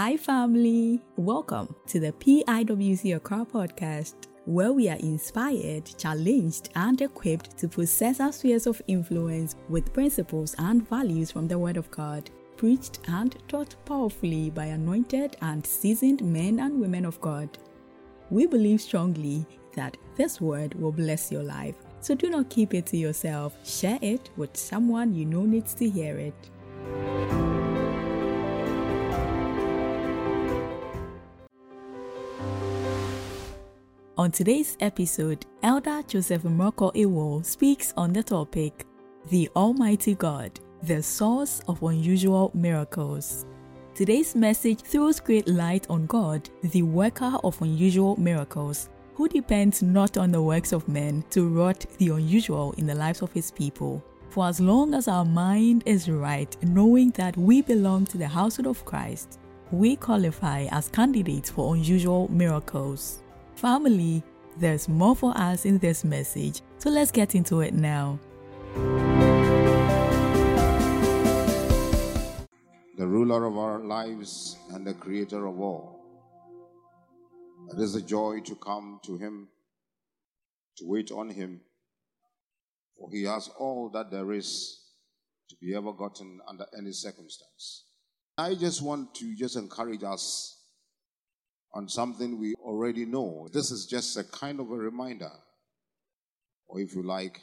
Hi, family. Welcome to the PIWC Accra podcast, where we are inspired, challenged, and equipped to possess our spheres of influence with principles and values from the Word of God, preached and taught powerfully by anointed and seasoned men and women of God. We believe strongly that this word will bless your life. So do not keep it to yourself. Share it with someone you know needs to hear it. On today's episode, Elder Joseph Mroko Ewo speaks on the topic The Almighty God, the source of unusual miracles. Today's message throws great light on God, the worker of unusual miracles, who depends not on the works of men to wrought the unusual in the lives of his people. For as long as our mind is right, knowing that we belong to the household of Christ, we qualify as candidates for unusual miracles. Family, there's more for us in this message, so let's get into it now. the ruler of our lives and the creator of all. It is a joy to come to him, to wait on him, for he has all that there is to be ever gotten under any circumstance. I just want to just encourage us on something we already know. This is just a kind of a reminder, or if you like,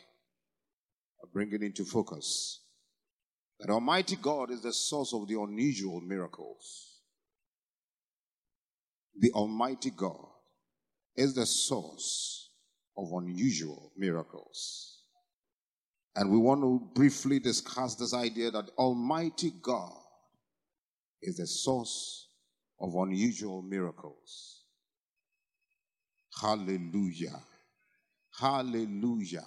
bring it into focus. That Almighty God is the source of the unusual miracles. The Almighty God is the source of unusual miracles. And we want to briefly discuss this idea that Almighty God is the source of unusual miracles. Hallelujah. Hallelujah.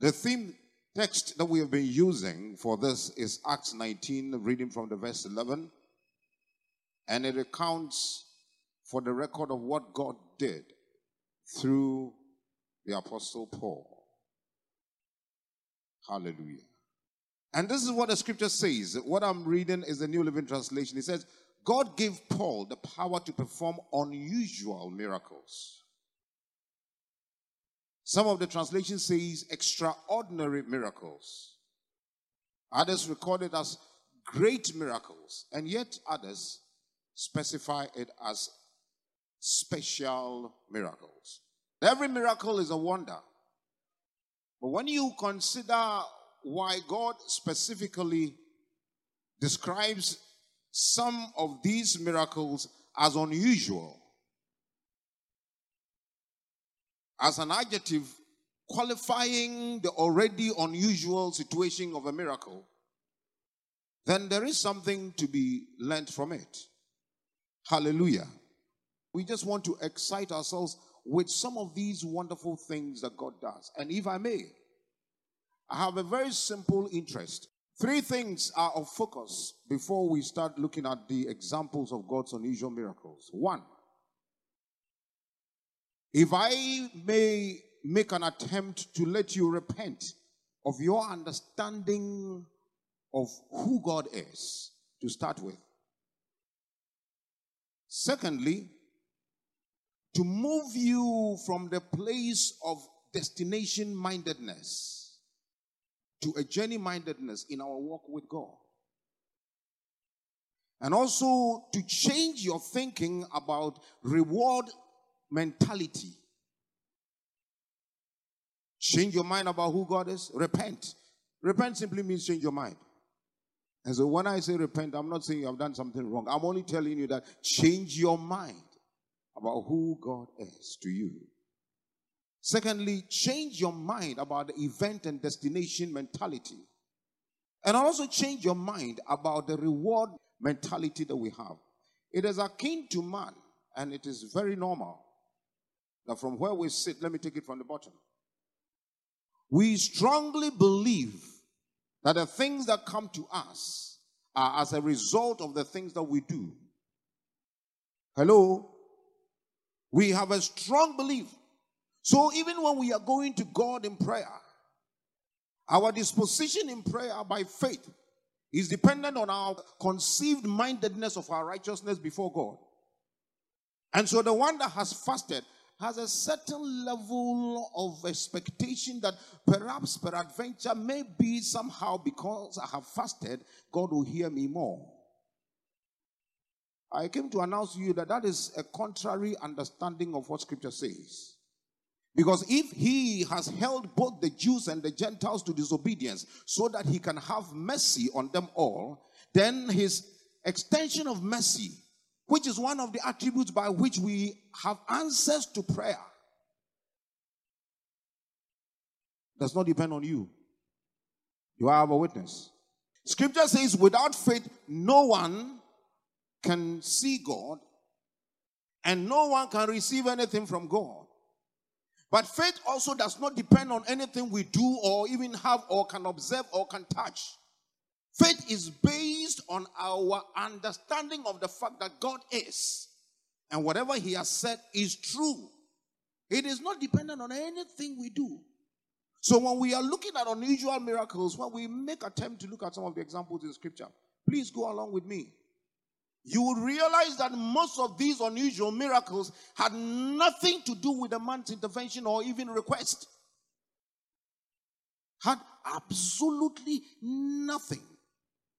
The theme text that we have been using for this is Acts 19, reading from the verse 11. And it accounts for the record of what God did through the Apostle Paul. Hallelujah. And this is what the scripture says. What I'm reading is the New Living Translation. It says, God gave Paul the power to perform unusual miracles. Some of the translations says extraordinary miracles. Others record it as great miracles, and yet others specify it as special miracles. Every miracle is a wonder. But when you consider why God specifically describes some of these miracles as unusual, as an adjective qualifying the already unusual situation of a miracle, then there is something to be learned from it. Hallelujah. We just want to excite ourselves with some of these wonderful things that God does. And if I may, I have a very simple interest. Three things are of focus before we start looking at the examples of God's unusual miracles. One, if I may make an attempt to let you repent of your understanding of who God is to start with. Secondly, to move you from the place of destination mindedness to a journey mindedness in our walk with God. And also to change your thinking about reward mentality. Change your mind about who God is. Repent. Repent simply means change your mind. And so when I say repent, I'm not saying you have done something wrong. I'm only telling you that change your mind about who God is to you. Secondly, change your mind about the event and destination mentality. And also change your mind about the reward mentality that we have. It is akin to man, and it is very normal now, from where we sit, let me take it from the bottom. We strongly believe that the things that come to us are as a result of the things that we do. Hello? We have a strong belief. So even when we are going to God in prayer, our disposition in prayer by faith is dependent on our conceived mindedness of our righteousness before God. And so the one that has fasted has a certain level of expectation that perhaps, peradventure, maybe somehow because I have fasted, God will hear me more. I came to announce to you that that is a contrary understanding of what Scripture says. Because if he has held both the Jews and the Gentiles to disobedience so that he can have mercy on them all, then his extension of mercy, which is one of the attributes by which we have answers to prayer, does not depend on you. You have a witness. Scripture says, without faith, no one can see God, and no one can receive anything from God. But faith also does not depend on anything we do or even have or can observe or can touch. Faith is based on our understanding of the fact that God is. And whatever He has said is true. It is not dependent on anything we do. So when we are looking at unusual miracles, when we make attempt to look at some of the examples in scripture, please go along with me you would realize that most of these unusual miracles had nothing to do with the man's intervention or even request. Had absolutely nothing.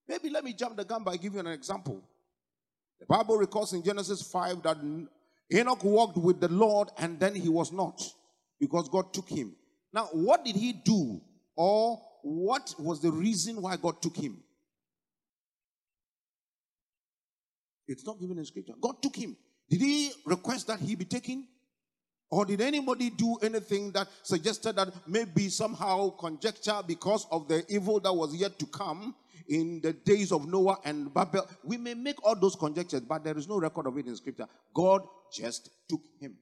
Maybe let me jump the gun by giving you an example. The Bible records in Genesis 5 that Enoch walked with the Lord and then he was not because God took him. Now, what did he do? Or what was the reason why God took him? It's not given in scripture. God took him. Did he request that he be taken? Or did anybody do anything that suggested that maybe somehow conjecture because of the evil that was yet to come in the days of Noah and Babel? We may make all those conjectures, but there is no record of it in scripture. God just took him.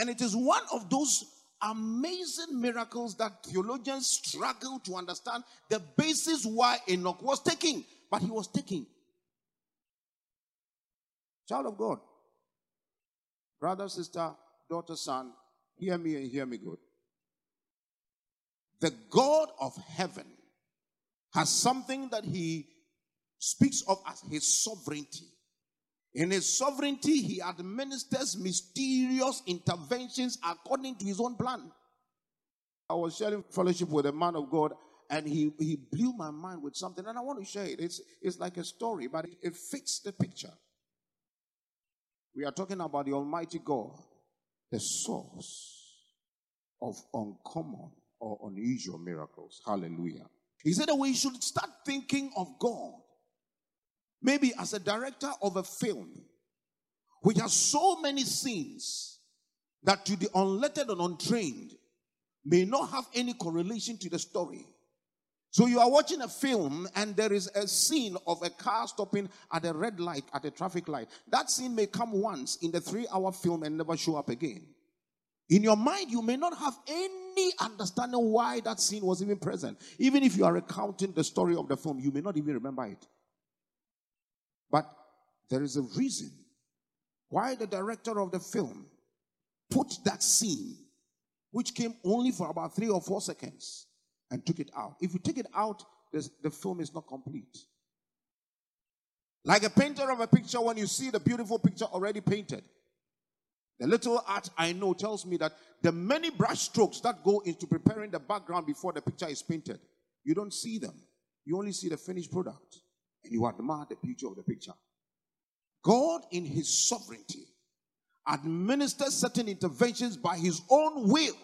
And it is one of those amazing miracles that theologians struggle to understand the basis why Enoch was taken. But he was taken Child of God, brother, sister, daughter, son, hear me and hear me good. The God of heaven has something that he speaks of as his sovereignty. In his sovereignty, he administers mysterious interventions according to his own plan. I was sharing fellowship with a man of God, and he, he blew my mind with something, and I want to share it. It's, it's like a story, but it, it fits the picture. We are talking about the Almighty God, the source of uncommon or unusual miracles. Hallelujah. He said that we should start thinking of God, maybe as a director of a film, which has so many scenes that to the unlettered and untrained may not have any correlation to the story. So you are watching a film and there is a scene of a car stopping at a red light, at a traffic light. That scene may come once in the three hour film and never show up again. In your mind, you may not have any understanding why that scene was even present. Even if you are recounting the story of the film, you may not even remember it. But there is a reason why the director of the film put that scene, which came only for about three or four seconds, and took it out. If you take it out, the film is not complete. Like a painter of a picture, when you see the beautiful picture already painted, the little art I know tells me that the many brush strokes that go into preparing the background before the picture is painted, you don't see them. You only see the finished product and you admire the beauty of the picture. God, in His sovereignty, administers certain interventions by His own will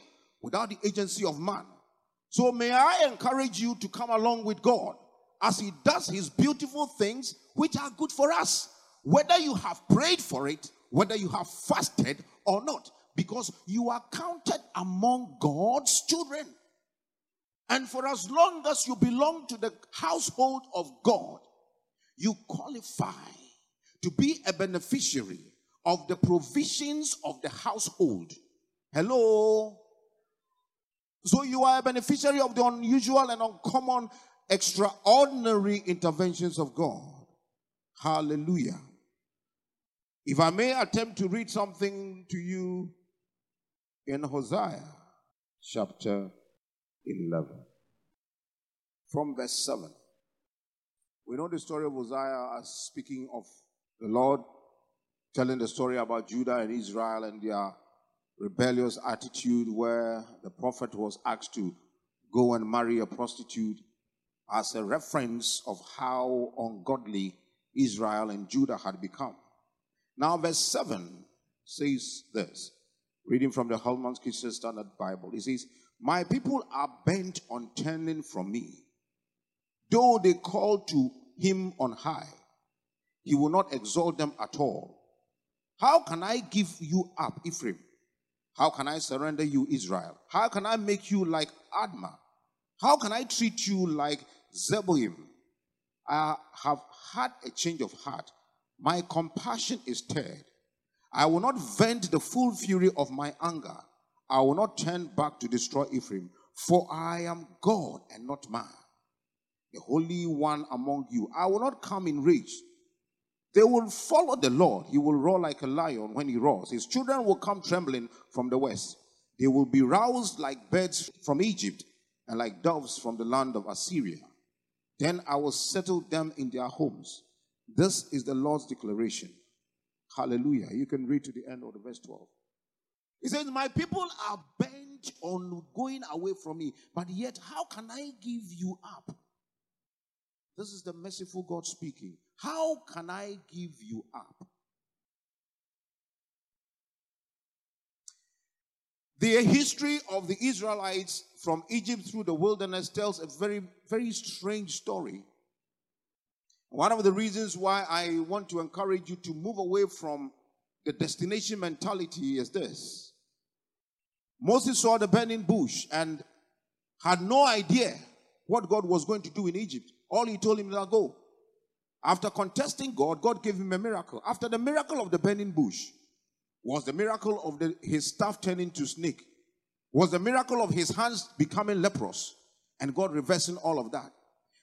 without the agency of man. So may I encourage you to come along with God as He does His beautiful things, which are good for us, whether you have prayed for it, whether you have fasted or not, because you are counted among God's children. And for as long as you belong to the household of God, you qualify to be a beneficiary of the provisions of the household. Hello? So you are a beneficiary of the unusual and uncommon, extraordinary interventions of God. Hallelujah. If I may attempt to read something to you in Hosea chapter 11 from verse 7. We know the story of Hosea as speaking of the Lord, telling the story about Judah and Israel and their rebellious attitude, where the prophet was asked to go and marry a prostitute as a reference of how ungodly Israel and Judah had become. Now, verse 7 says this, reading from the Holman's Christian Standard Bible. It says, My people are bent on turning from me. Though they call to him on high, he will not exalt them at all. How can I give you up, Ephraim? How can I surrender you, Israel? How can I make you like Admah? How can I treat you like Zeboim? I have had a change of heart. My compassion is stirred. I will not vent the full fury of my anger. I will not turn back to destroy Ephraim, for I am God and not man, the Holy One among you. I will not come in rage. They will follow the Lord. He will roar like a lion when he roars. His children will come trembling from the west. They will be roused like birds from Egypt and like doves from the land of Assyria. Then I will settle them in their homes. This is the Lord's declaration. Hallelujah. You can read to the end of the verse 12. He says, My people are bent on going away from me, but yet how can I give you up? This is the merciful God speaking. How can I give you up? The history of the Israelites from Egypt through the wilderness tells a very, very strange story. One of the reasons why I want to encourage you to move away from the destination mentality is this Moses saw the burning bush and had no idea what God was going to do in Egypt. All he told him was go. After contesting God, God gave him a miracle. After the miracle of the burning bush was the miracle of the, his staff turning to snake, was the miracle of his hands becoming leprous, and God reversing all of that.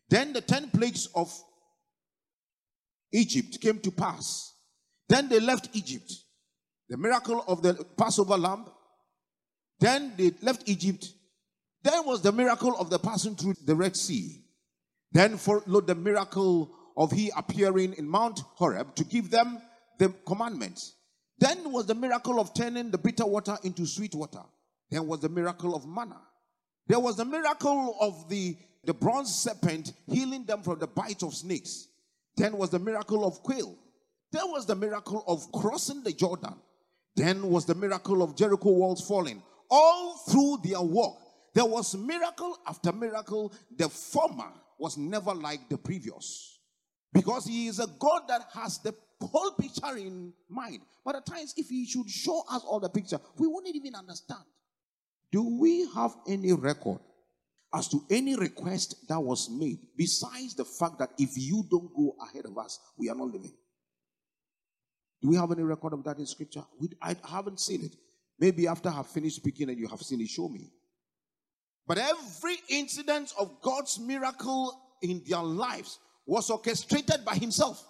Then the 10 plagues of Egypt came to pass. Then they left Egypt. The miracle of the Passover lamb. Then they left Egypt. Then was the miracle of the passing through the Red Sea. Then followed the miracle of he appearing in Mount Horeb to give them the commandments. Then was the miracle of turning the bitter water into sweet water. Then was the miracle of manna. There was the miracle of the, the bronze serpent healing them from the bite of snakes. Then was the miracle of quail. There was the miracle of crossing the Jordan. Then was the miracle of Jericho walls falling. All through their walk, there was miracle after miracle. The former was never like the previous. Because he is a God that has the whole picture in mind. But at times, if he should show us all the picture, we wouldn't even understand. Do we have any record as to any request that was made, besides the fact that if you don't go ahead of us, we are not living? Do we have any record of that in scripture? We, I haven't seen it. Maybe after I have finished speaking and you have seen it, show me. But every incident of God's miracle in their lives was orchestrated by Himself.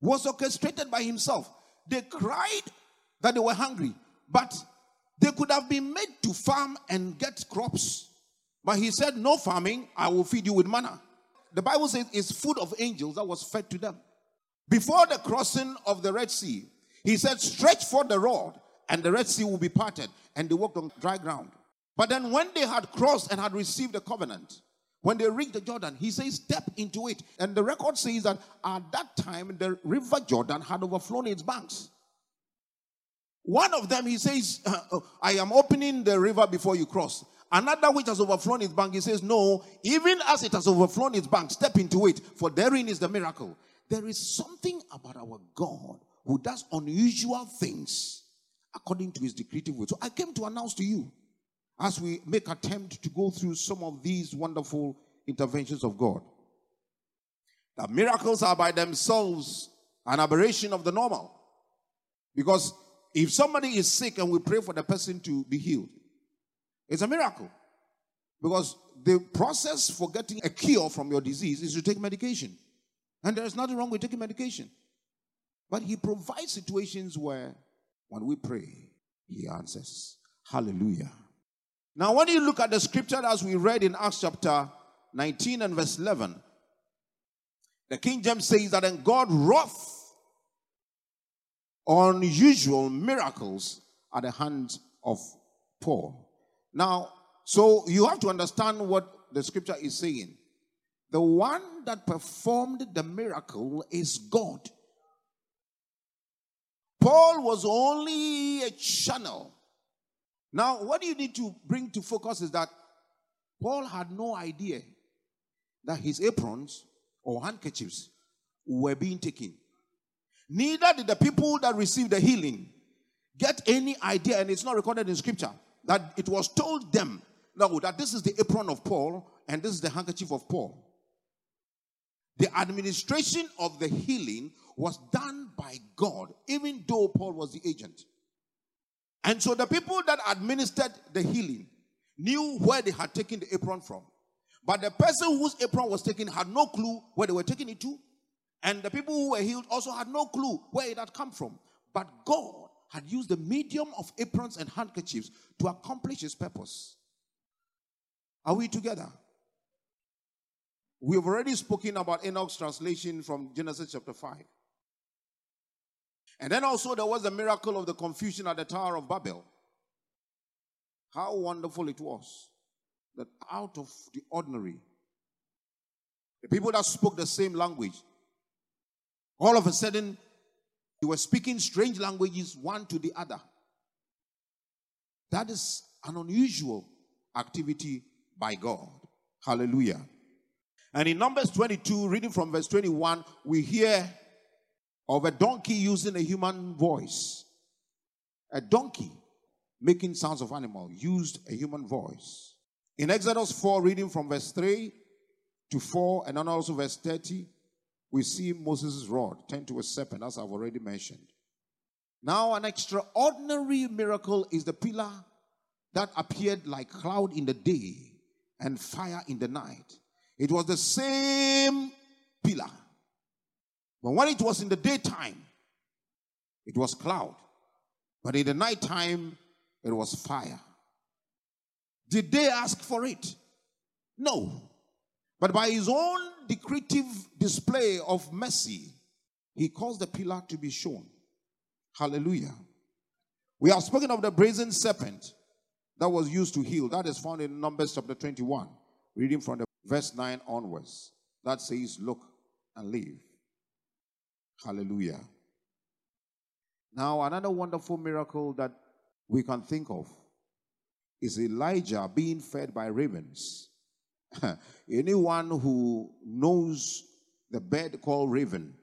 Was orchestrated by Himself. They cried that they were hungry, but they could have been made to farm and get crops. But he said, No farming, I will feed you with manna. The Bible says it's food of angels that was fed to them. Before the crossing of the Red Sea, he said, Stretch forth the rod, and the Red Sea will be parted, and they walked on dry ground. But then when they had crossed and had received the covenant, when they reached the Jordan, he says, Step into it. And the record says that at that time, the river Jordan had overflown its banks. One of them, he says, uh, I am opening the river before you cross. Another which has overflown its bank, he says, No, even as it has overflown its bank, step into it, for therein is the miracle. There is something about our God who does unusual things according to his decretive will. So I came to announce to you as we make attempt to go through some of these wonderful interventions of God. That miracles are by themselves an aberration of the normal. Because if somebody is sick and we pray for the person to be healed, it's a miracle. Because the process for getting a cure from your disease is to take medication. And there's nothing wrong with taking medication. But he provides situations where when we pray, he answers. Hallelujah. Now, when you look at the scripture as we read in Acts chapter 19 and verse 11, The King James says that, and God wrath unusual miracles at the hands of Paul. Now, so you have to understand what the scripture is saying. The one that performed the miracle is God. Paul was only a channel. Now, what you need to bring to focus is that Paul had no idea that his aprons or handkerchiefs were being taken. Neither did the people that received the healing get any idea, and it's not recorded in scripture, that it was told them no, that this is the apron of Paul and this is the handkerchief of Paul. The administration of the healing was done by God, even though Paul was the agent. And so the people that administered the healing knew where they had taken the apron from. But the person whose apron was taken had no clue where they were taking it to. And the people who were healed also had no clue where it had come from. But God had used the medium of aprons and handkerchiefs to accomplish his purpose. Are we together? We have already spoken about Enoch's translation from Genesis chapter 5. And then also there was the miracle of the confusion at the Tower of Babel. How wonderful it was that out of the ordinary, the people that spoke the same language, all of a sudden, they were speaking strange languages one to the other. That is an unusual activity by God. Hallelujah. And in Numbers 22, reading from verse 21, we hear of a donkey using a human voice. A donkey making sounds of animal used a human voice. In Exodus 4, reading from verse 3 to 4, and then also verse 30, we see Moses' rod turn to a serpent, as I've already mentioned. Now, an extraordinary miracle is the pillar that appeared like cloud in the day and fire in the night. It was the same pillar. But when it was in the daytime, it was cloud. But in the nighttime, it was fire. Did they ask for it? No. But by his own decretive display of mercy, he caused the pillar to be shown. Hallelujah. We have spoken of the brazen serpent that was used to heal. That is found in Numbers chapter 21, reading from the verse 9 onwards. That says, Look and live. Hallelujah. Now, another wonderful miracle that we can think of is Elijah being fed by ravens. Anyone who knows the bird called raven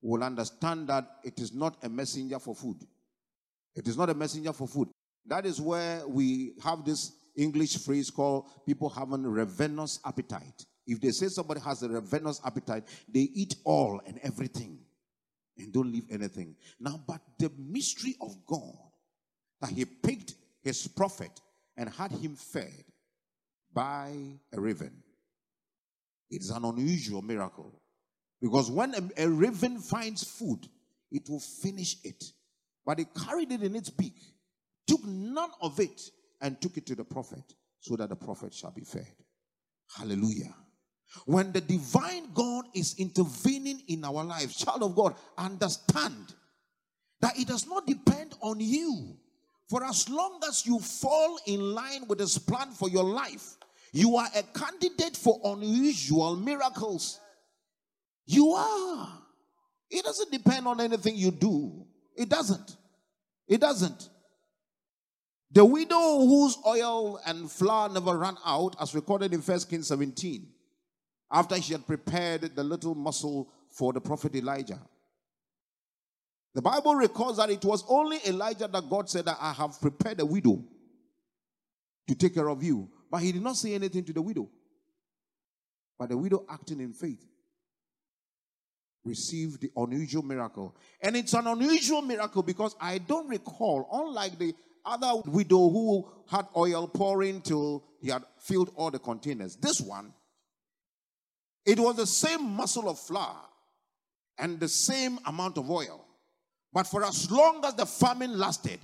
will understand that it is not a messenger for food. It is not a messenger for food. That is where we have this English phrase called people having ravenous appetite. If they say somebody has a ravenous appetite, they eat all and everything and don't leave anything. Now, but the mystery of God that He picked His prophet and had him fed by a raven. It is an unusual miracle because when a, a raven finds food, it will finish it. But it carried it in its beak took none of it and took it to the prophet so that the prophet shall be fed. Hallelujah. When the divine God is intervening in our lives, child of God, understand that it does not depend on you. For as long as you fall in line with his plan for your life, you are a candidate for unusual miracles. You are. It doesn't depend on anything you do. It doesn't. It doesn't. The widow whose oil and flour never ran out, as recorded in 1 Kings 17, after she had prepared the little mussel for the prophet Elijah. The Bible records that it was only Elijah that God said that I have prepared a widow to take care of you. But he did not say anything to the widow. But the widow acting in faith received the unusual miracle. And it's an unusual miracle because I don't recall, unlike the other widow who had oil pouring till he had filled all the containers. This one, it was the same muscle of flour and the same amount of oil. But for as long as the famine lasted,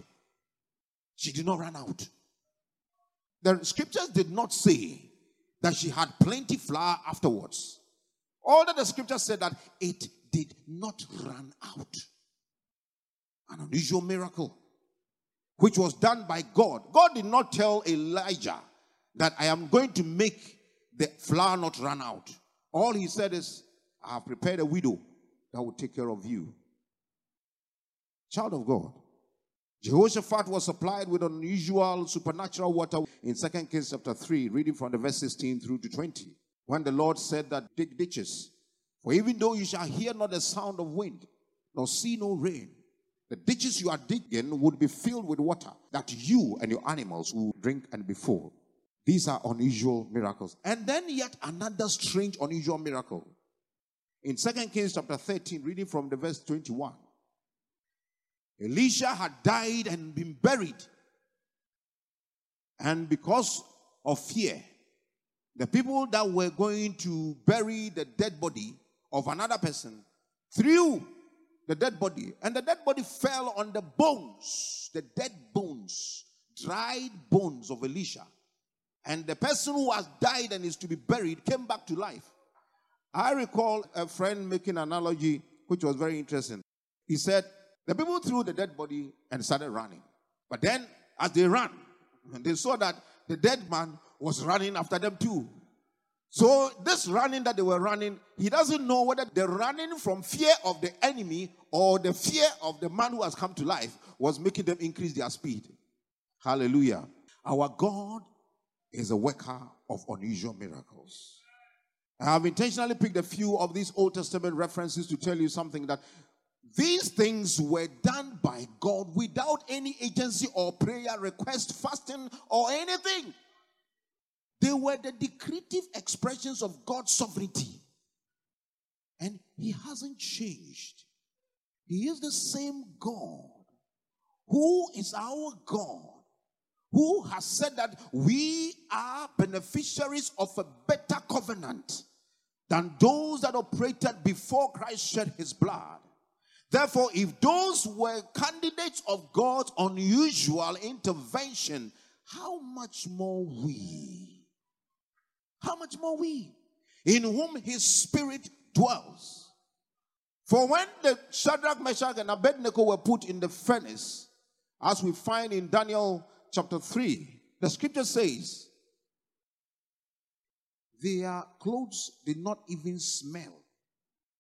she did not run out. The scriptures did not say that she had plenty flour afterwards. All that the scriptures said that it did not run out. An unusual miracle, which was done by God. God did not tell Elijah that I am going to make the flour not run out. All he said is, I have prepared a widow that will take care of you. Child of God. Jehoshaphat was supplied with unusual supernatural water in 2 Kings chapter 3, reading from the verse 16 through to 20. When the Lord said that dig ditches, for even though you shall hear not the sound of wind, nor see no rain, the ditches you are digging would be filled with water that you and your animals will drink and be full. These are unusual miracles. And then yet another strange, unusual miracle. In 2 Kings chapter 13, reading from the verse 21. Elisha had died and been buried. And because of fear, the people that were going to bury the dead body of another person threw the dead body, and the dead body fell on the bones, the dead bones, dried bones of Elisha. And the person who has died and is to be buried came back to life. I recall a friend making an analogy which was very interesting. He said, The people threw the dead body and started running. But then, as they ran, they saw that the dead man was running after them too. So, this running that they were running, he doesn't know whether they're running from fear of the enemy or the fear of the man who has come to life was making them increase their speed. Hallelujah. Our God is a worker of unusual miracles. I have intentionally picked a few of these Old Testament references to tell you something that these things were done by God without any agency or prayer request, fasting, or anything. They were the decretive expressions of God's sovereignty. And He hasn't changed. He is the same God who is our God who has said that we are beneficiaries of a better covenant than those that operated before Christ shed his blood. Therefore, if those were candidates of God's unusual intervention, how much more we? How much more we? In whom his spirit dwells. For when the Shadrach, Meshach, and Abednego were put in the furnace, as we find in Daniel chapter 3, the scripture says, their clothes did not even smell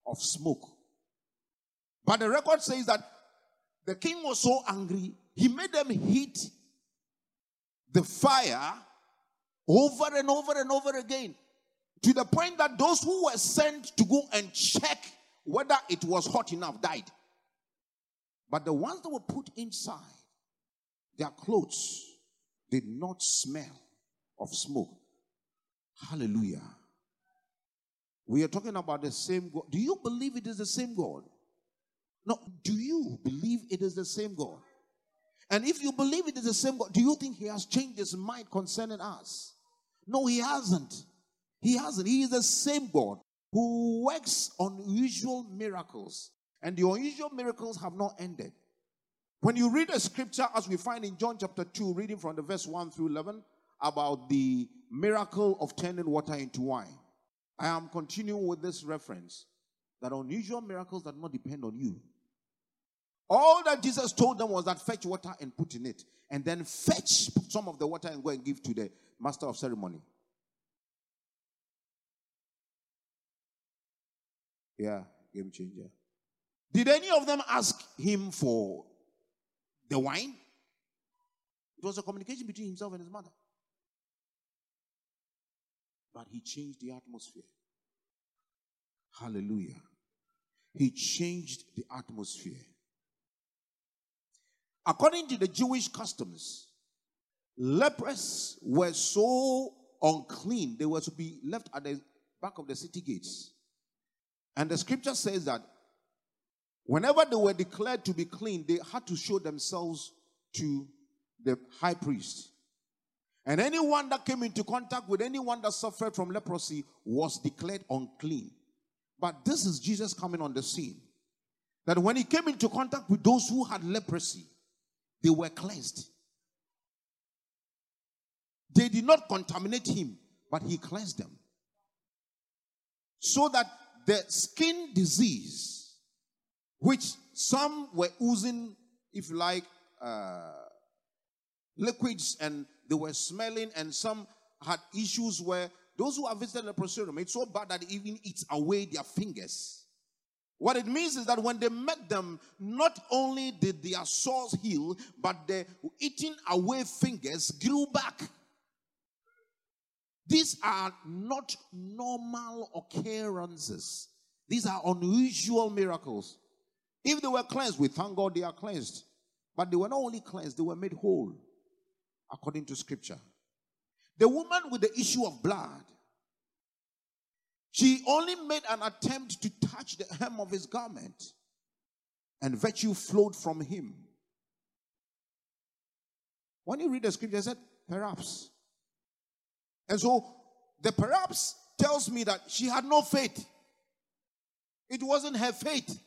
of smoke. But the record says that the king was so angry, he made them heat the fire over and over and over again to the point that those who were sent to go and check whether it was hot enough died. But the ones that were put inside, their clothes did not smell of smoke. Hallelujah. We are talking about the same God. Do you believe it is the same God? No, do you believe it is the same God? And if you believe it is the same God, do you think He has changed His mind concerning us? No, He hasn't. He hasn't. He is the same God who works unusual miracles. And the unusual miracles have not ended. When you read a scripture, as we find in John chapter 2, reading from the verse 1 through 11, about the miracle of turning water into wine, I am continuing with this reference that unusual miracles that not depend on you. All that Jesus told them was that fetch water and put in it, and then fetch some of the water and go and give to the master of ceremony. Yeah, game changer. Did any of them ask him for the wine. It was a communication between himself and his mother. But he changed the atmosphere. Hallelujah. He changed the atmosphere. According to the Jewish customs, lepers were so unclean, they were to be left at the back of the city gates. And the scripture says that Whenever they were declared to be clean, they had to show themselves to the high priest. And anyone that came into contact with anyone that suffered from leprosy was declared unclean. But this is Jesus coming on the scene. That when he came into contact with those who had leprosy, they were cleansed. They did not contaminate him, but he cleansed them. So that the skin disease, which some were oozing, if you like, uh, liquids and they were smelling, and some had issues where those who have visited the leprosarium, it's so bad that it even eats away their fingers. What it means is that when they met them, not only did their sores heal, but the eating away fingers grew back. These are not normal occurrences. These are unusual miracles. If they were cleansed, we thank God they are cleansed. But they were not only cleansed, they were made whole according to scripture. The woman with the issue of blood, she only made an attempt to touch the hem of his garment, and virtue flowed from him. When you read the scripture, I said, perhaps. And so the perhaps tells me that she had no faith. It wasn't her faith.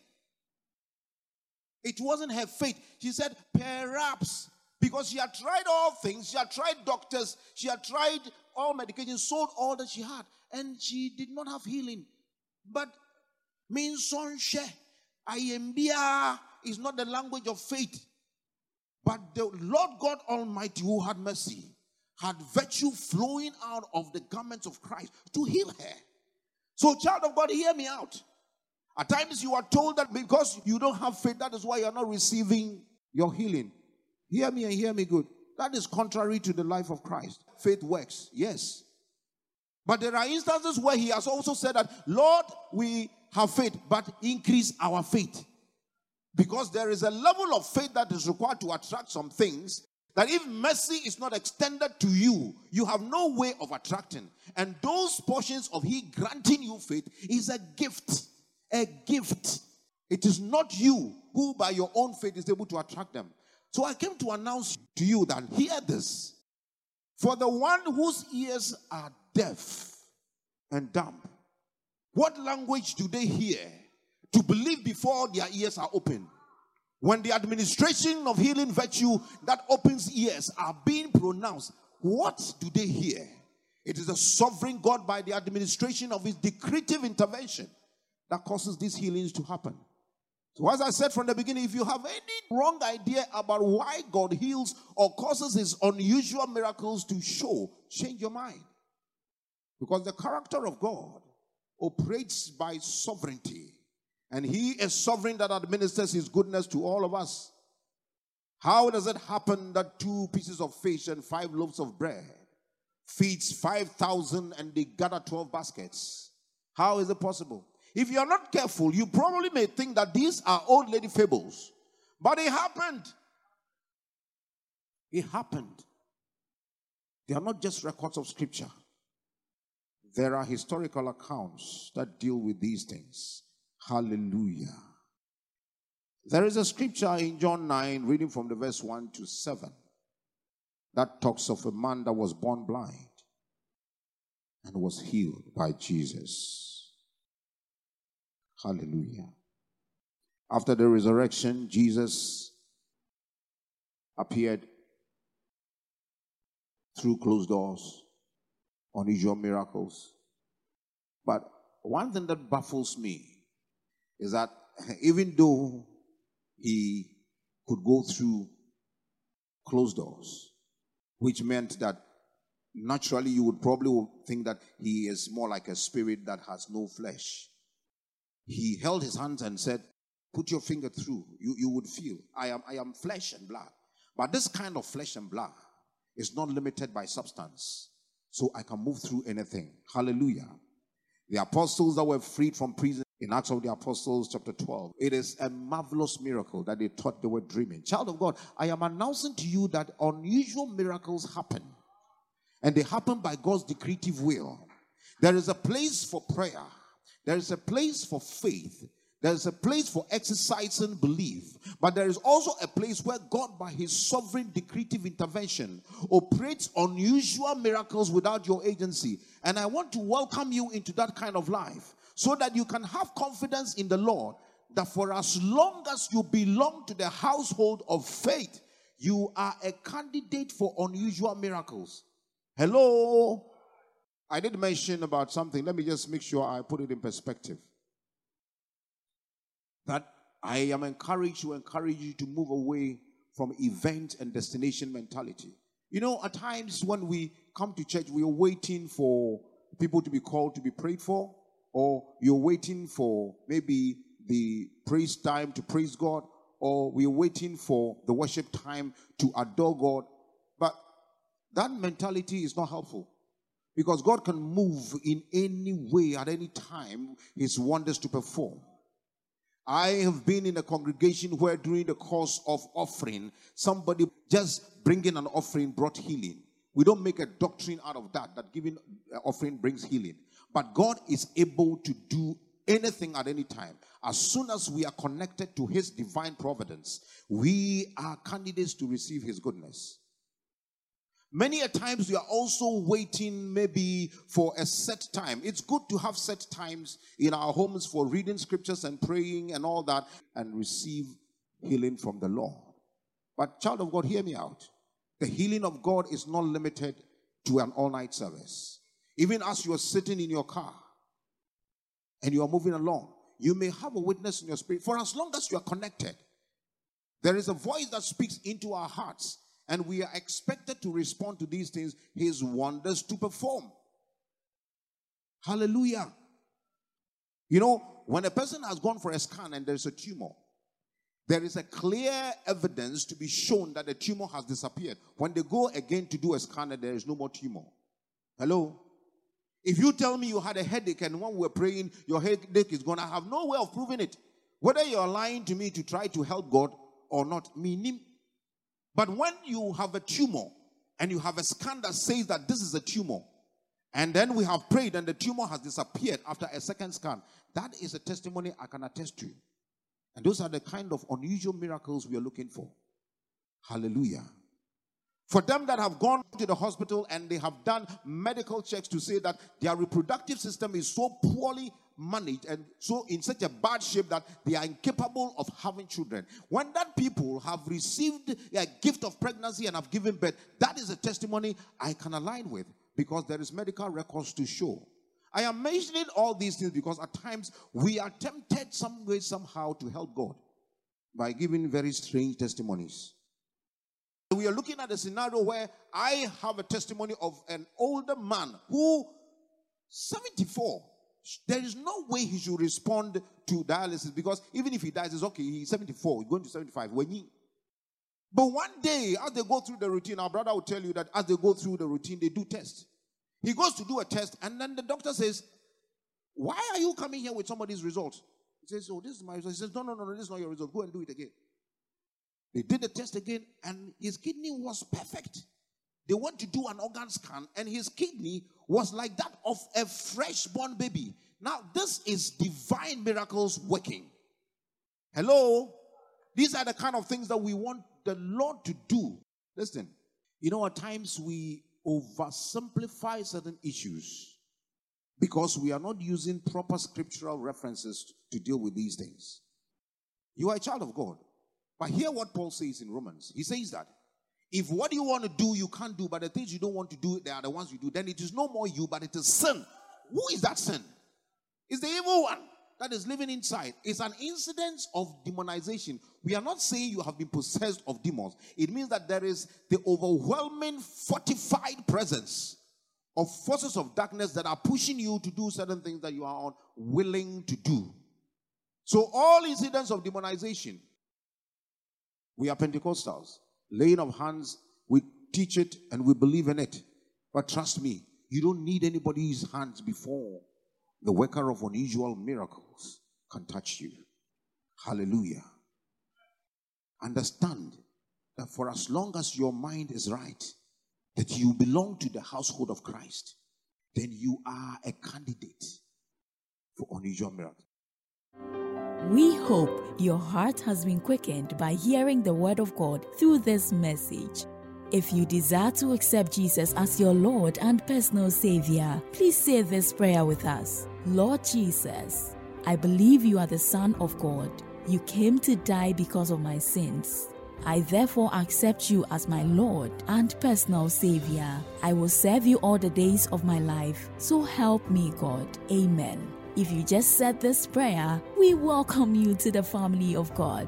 It wasn't her faith. She said, perhaps. Because she had tried all things, she had tried doctors, she had tried all medications, sold all that she had, and she did not have healing. But means sonche, IMBA is not the language of faith. But the Lord God Almighty, who had mercy, had virtue flowing out of the garments of Christ to heal her. So, child of God, hear me out. At times you are told that because you don't have faith, that is why you are not receiving your healing. Hear me and hear me good. That is contrary to the life of Christ. Faith works, yes. But there are instances where he has also said that, Lord, we have faith, but increase our faith. Because there is a level of faith that is required to attract some things that if mercy is not extended to you, you have no way of attracting. And those portions of He granting you faith is a gift. A gift. It is not you who, by your own faith, is able to attract them. So I came to announce to you that hear this. For the one whose ears are deaf and dumb, what language do they hear to believe before their ears are open? When the administration of healing virtue that opens ears are being pronounced, what do they hear? It is a sovereign God by the administration of his decretive intervention that causes these healings to happen. So, as I said from the beginning, if you have any wrong idea about why God heals or causes his unusual miracles to show, change your mind. Because the character of God operates by sovereignty. And he is sovereign that administers his goodness to all of us. How does it happen that two pieces of fish and five loaves of bread feeds 5,000 and they gather 12 baskets? How is it possible? If you are not careful, you probably may think that these are old lady fables. But it happened. It happened. They are not just records of scripture. There are historical accounts that deal with these things. Hallelujah. There is a scripture in John 9, reading from the verse 1 to 7, that talks of a man that was born blind and was healed by Jesus. Hallelujah. After the resurrection, Jesus appeared through closed doors, unusual miracles. But one thing that baffles me is that even though he could go through closed doors, which meant that naturally you would probably think that he is more like a spirit that has no flesh. He held his hands and said, Put your finger through. You, you would feel, I am, I am flesh and blood. But this kind of flesh and blood is not limited by substance. So I can move through anything. Hallelujah. The apostles that were freed from prison in Acts of the Apostles, chapter 12. It is a marvelous miracle that they thought they were dreaming. Child of God, I am announcing to you that unusual miracles happen, and they happen by God's decretive will. There is a place for prayer, there is a place for faith, there's a place for exercising belief, but there is also a place where God, by His sovereign decretive intervention, operates unusual miracles without your agency. And I want to welcome you into that kind of life so that you can have confidence in the Lord that for as long as you belong to the household of faith, you are a candidate for unusual miracles. Hello? I did mention about something. Let me just make sure I put it in perspective. that I am encouraged to encourage you to move away from event and destination mentality. You know, at times when we come to church, we are waiting for people to be called to be prayed for, or you're waiting for maybe the praise time to praise God, or we're waiting for the worship time to adore God. But that mentality is not helpful because God can move in any way at any time his wonders to perform. I have been in a congregation where during the course of offering, somebody just bringing an offering brought healing. We don't make a doctrine out of that, that giving uh, offering brings healing. But God is able to do anything at any time. As soon as we are connected to His divine providence, we are candidates to receive His goodness. Many a times we are also waiting maybe for a set time. It's good to have set times in our homes for reading scriptures and praying and all that and receive healing from the Lord. But, child of God, hear me out. The healing of God is not limited to an all night service. Even as you are sitting in your car and you are moving along, you may have a witness in your spirit. For as long as you are connected, there is a voice that speaks into our hearts and we are expected to respond to these things, his wonders to perform. Hallelujah. You know, when a person has gone for a scan and there's a tumor, there is a clear evidence to be shown that the tumor has disappeared. When they go again to do a scan and there is no more tumor. Hello? If you tell me you had a headache and when we were praying, your headache is gone, I have no way of proving it. Whether you're lying to me to try to help God or not, meaning but when you have a tumor and you have a scan that says that this is a tumor, and then we have prayed and the tumor has disappeared after a second scan, that is a testimony I can attest to. And those are the kind of unusual miracles we are looking for. Hallelujah. For them that have gone to the hospital and they have done medical checks to say that their reproductive system is so poorly managed and so in such a bad shape that they are incapable of having children. When that people have received a gift of pregnancy and have given birth, that is a testimony I can align with because there is medical records to show. I am mentioning all these things because at times we are tempted some way, somehow to help God by giving very strange testimonies. We are looking at a scenario where I have a testimony of an older man who, 74, there is no way he should respond to dialysis because even if he dies, it's okay. He's 74, he's going to 75. When he, but one day, as they go through the routine, our brother will tell you that as they go through the routine, they do tests. He goes to do a test, and then the doctor says, Why are you coming here with somebody's results? He says, Oh, this is my result. He says, No, no, no, no, this is not your result. Go and do it again. They did the test again, and his kidney was perfect. They went to do an organ scan, and his kidney was like that of a fresh born baby. Now, this is divine miracles working. Hello? These are the kind of things that we want the Lord to do. Listen, you know, at times we oversimplify certain issues because we are not using proper scriptural references to deal with these things. You are a child of God. But hear what Paul says in Romans. He says that if what you want to do, you can't do, but the things you don't want to do, they are the ones you do, then it is no more you, but it is sin. Who is that sin? It's the evil one that is living inside. It's an incidence of demonization. We are not saying you have been possessed of demons. It means that there is the overwhelming, fortified presence of forces of darkness that are pushing you to do certain things that you are unwilling to do. So, all incidents of demonization, we are Pentecostals laying of hands, we teach it and we believe in it. But trust me, you don't need anybody's hands before the worker of unusual miracles can touch you. Hallelujah. Understand that for as long as your mind is right, that you belong to the household of Christ, then you are a candidate for unusual miracles. We hope your heart has been quickened by hearing the word of God through this message. If you desire to accept Jesus as your Lord and personal Savior, please say this prayer with us Lord Jesus, I believe you are the Son of God. You came to die because of my sins. I therefore accept you as my Lord and personal Savior. I will serve you all the days of my life. So help me, God. Amen. If you just said this prayer, we welcome you to the family of God.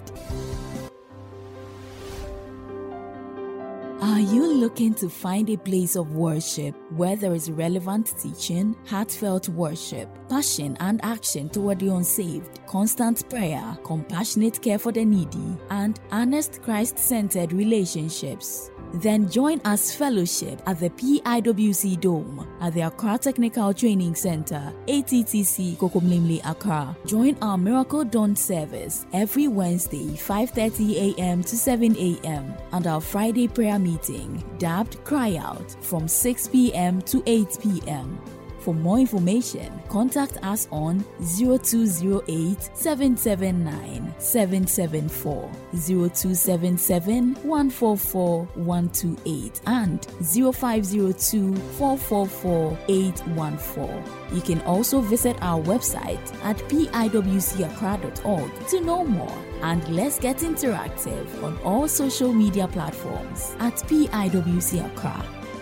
Are you looking to find a place of worship where there is relevant teaching, heartfelt worship, passion and action toward the unsaved, constant prayer, compassionate care for the needy, and honest Christ centered relationships? Then join us fellowship at the PIWC Dome at the Accra Technical Training Center, ATTC Kokomlemle Accra. Join our Miracle Dawn service every Wednesday 5:30 a.m. to 7 a.m. and our Friday prayer meeting, dubbed Cry Out, from 6 p.m. to 8 p.m. For more information, contact us on 0208 779 774, 0277 144 128, and 0502 444 814. You can also visit our website at piwcaccra.org to know more. And let's get interactive on all social media platforms at PIWC.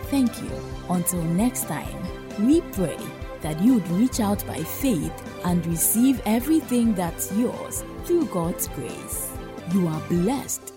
Thank you. Until next time. We pray that you would reach out by faith and receive everything that's yours through God's grace. You are blessed